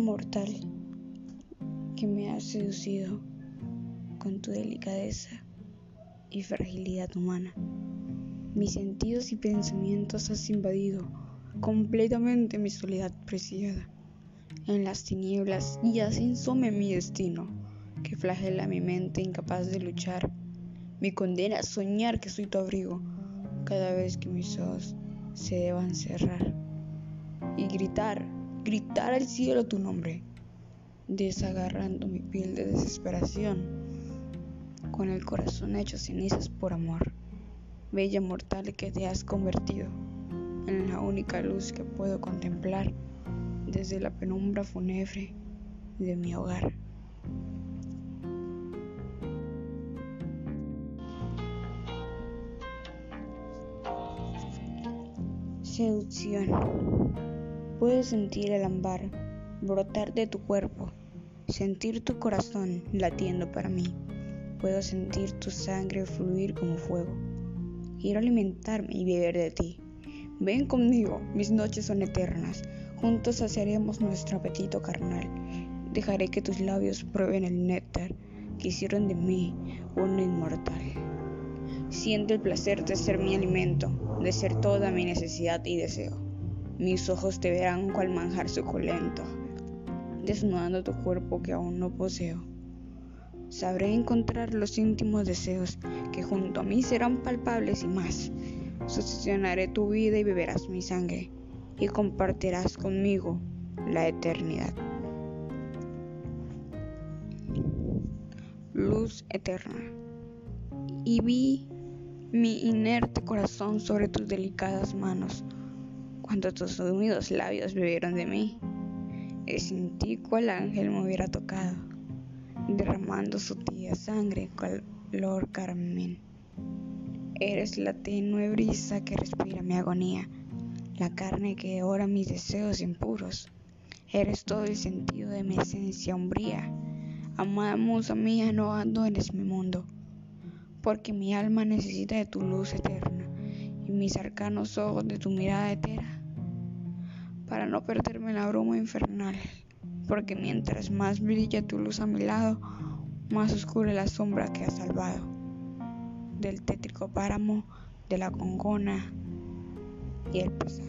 mortal que me has seducido con tu delicadeza y fragilidad humana. Mis sentidos y pensamientos has invadido completamente mi soledad preciada. En las tinieblas yace insome mi destino, que flagela mi mente incapaz de luchar. Mi condena a soñar que soy tu abrigo cada vez que mis ojos se deban cerrar. Y gritar, gritar al cielo tu nombre, desagarrando mi piel de desesperación, con el corazón hecho cenizas por amor. Bella mortal que te has convertido en la única luz que puedo contemplar desde la penumbra fúnebre de mi hogar. Seducción. Puedes sentir el ámbar brotar de tu cuerpo, sentir tu corazón latiendo para mí. Puedo sentir tu sangre fluir como fuego. Quiero alimentarme y beber de ti. Ven conmigo, mis noches son eternas. Juntos saciaremos nuestro apetito carnal. Dejaré que tus labios prueben el néctar que hicieron de mí un inmortal. Siente el placer de ser mi alimento, de ser toda mi necesidad y deseo. Mis ojos te verán cual manjar suculento, desnudando tu cuerpo que aún no poseo. Sabré encontrar los íntimos deseos que junto a mí serán palpables y más. Sucesionaré tu vida y beberás mi sangre y compartirás conmigo la eternidad. Luz eterna. Y vi mi inerte corazón sobre tus delicadas manos, cuando tus húmedos labios bebieron de mí. Y sentí cual ángel me hubiera tocado, derramando su tía sangre color carmen. Eres la tenue brisa que respira mi agonía, la carne que devora mis deseos impuros. Eres todo el sentido de mi esencia umbría. Amada musa mía, no abandones mi mundo porque mi alma necesita de tu luz eterna y mis arcanos ojos de tu mirada eterna, para no perderme la bruma infernal, porque mientras más brilla tu luz a mi lado, más oscura la sombra que has salvado del tétrico páramo, de la congona y el pesar.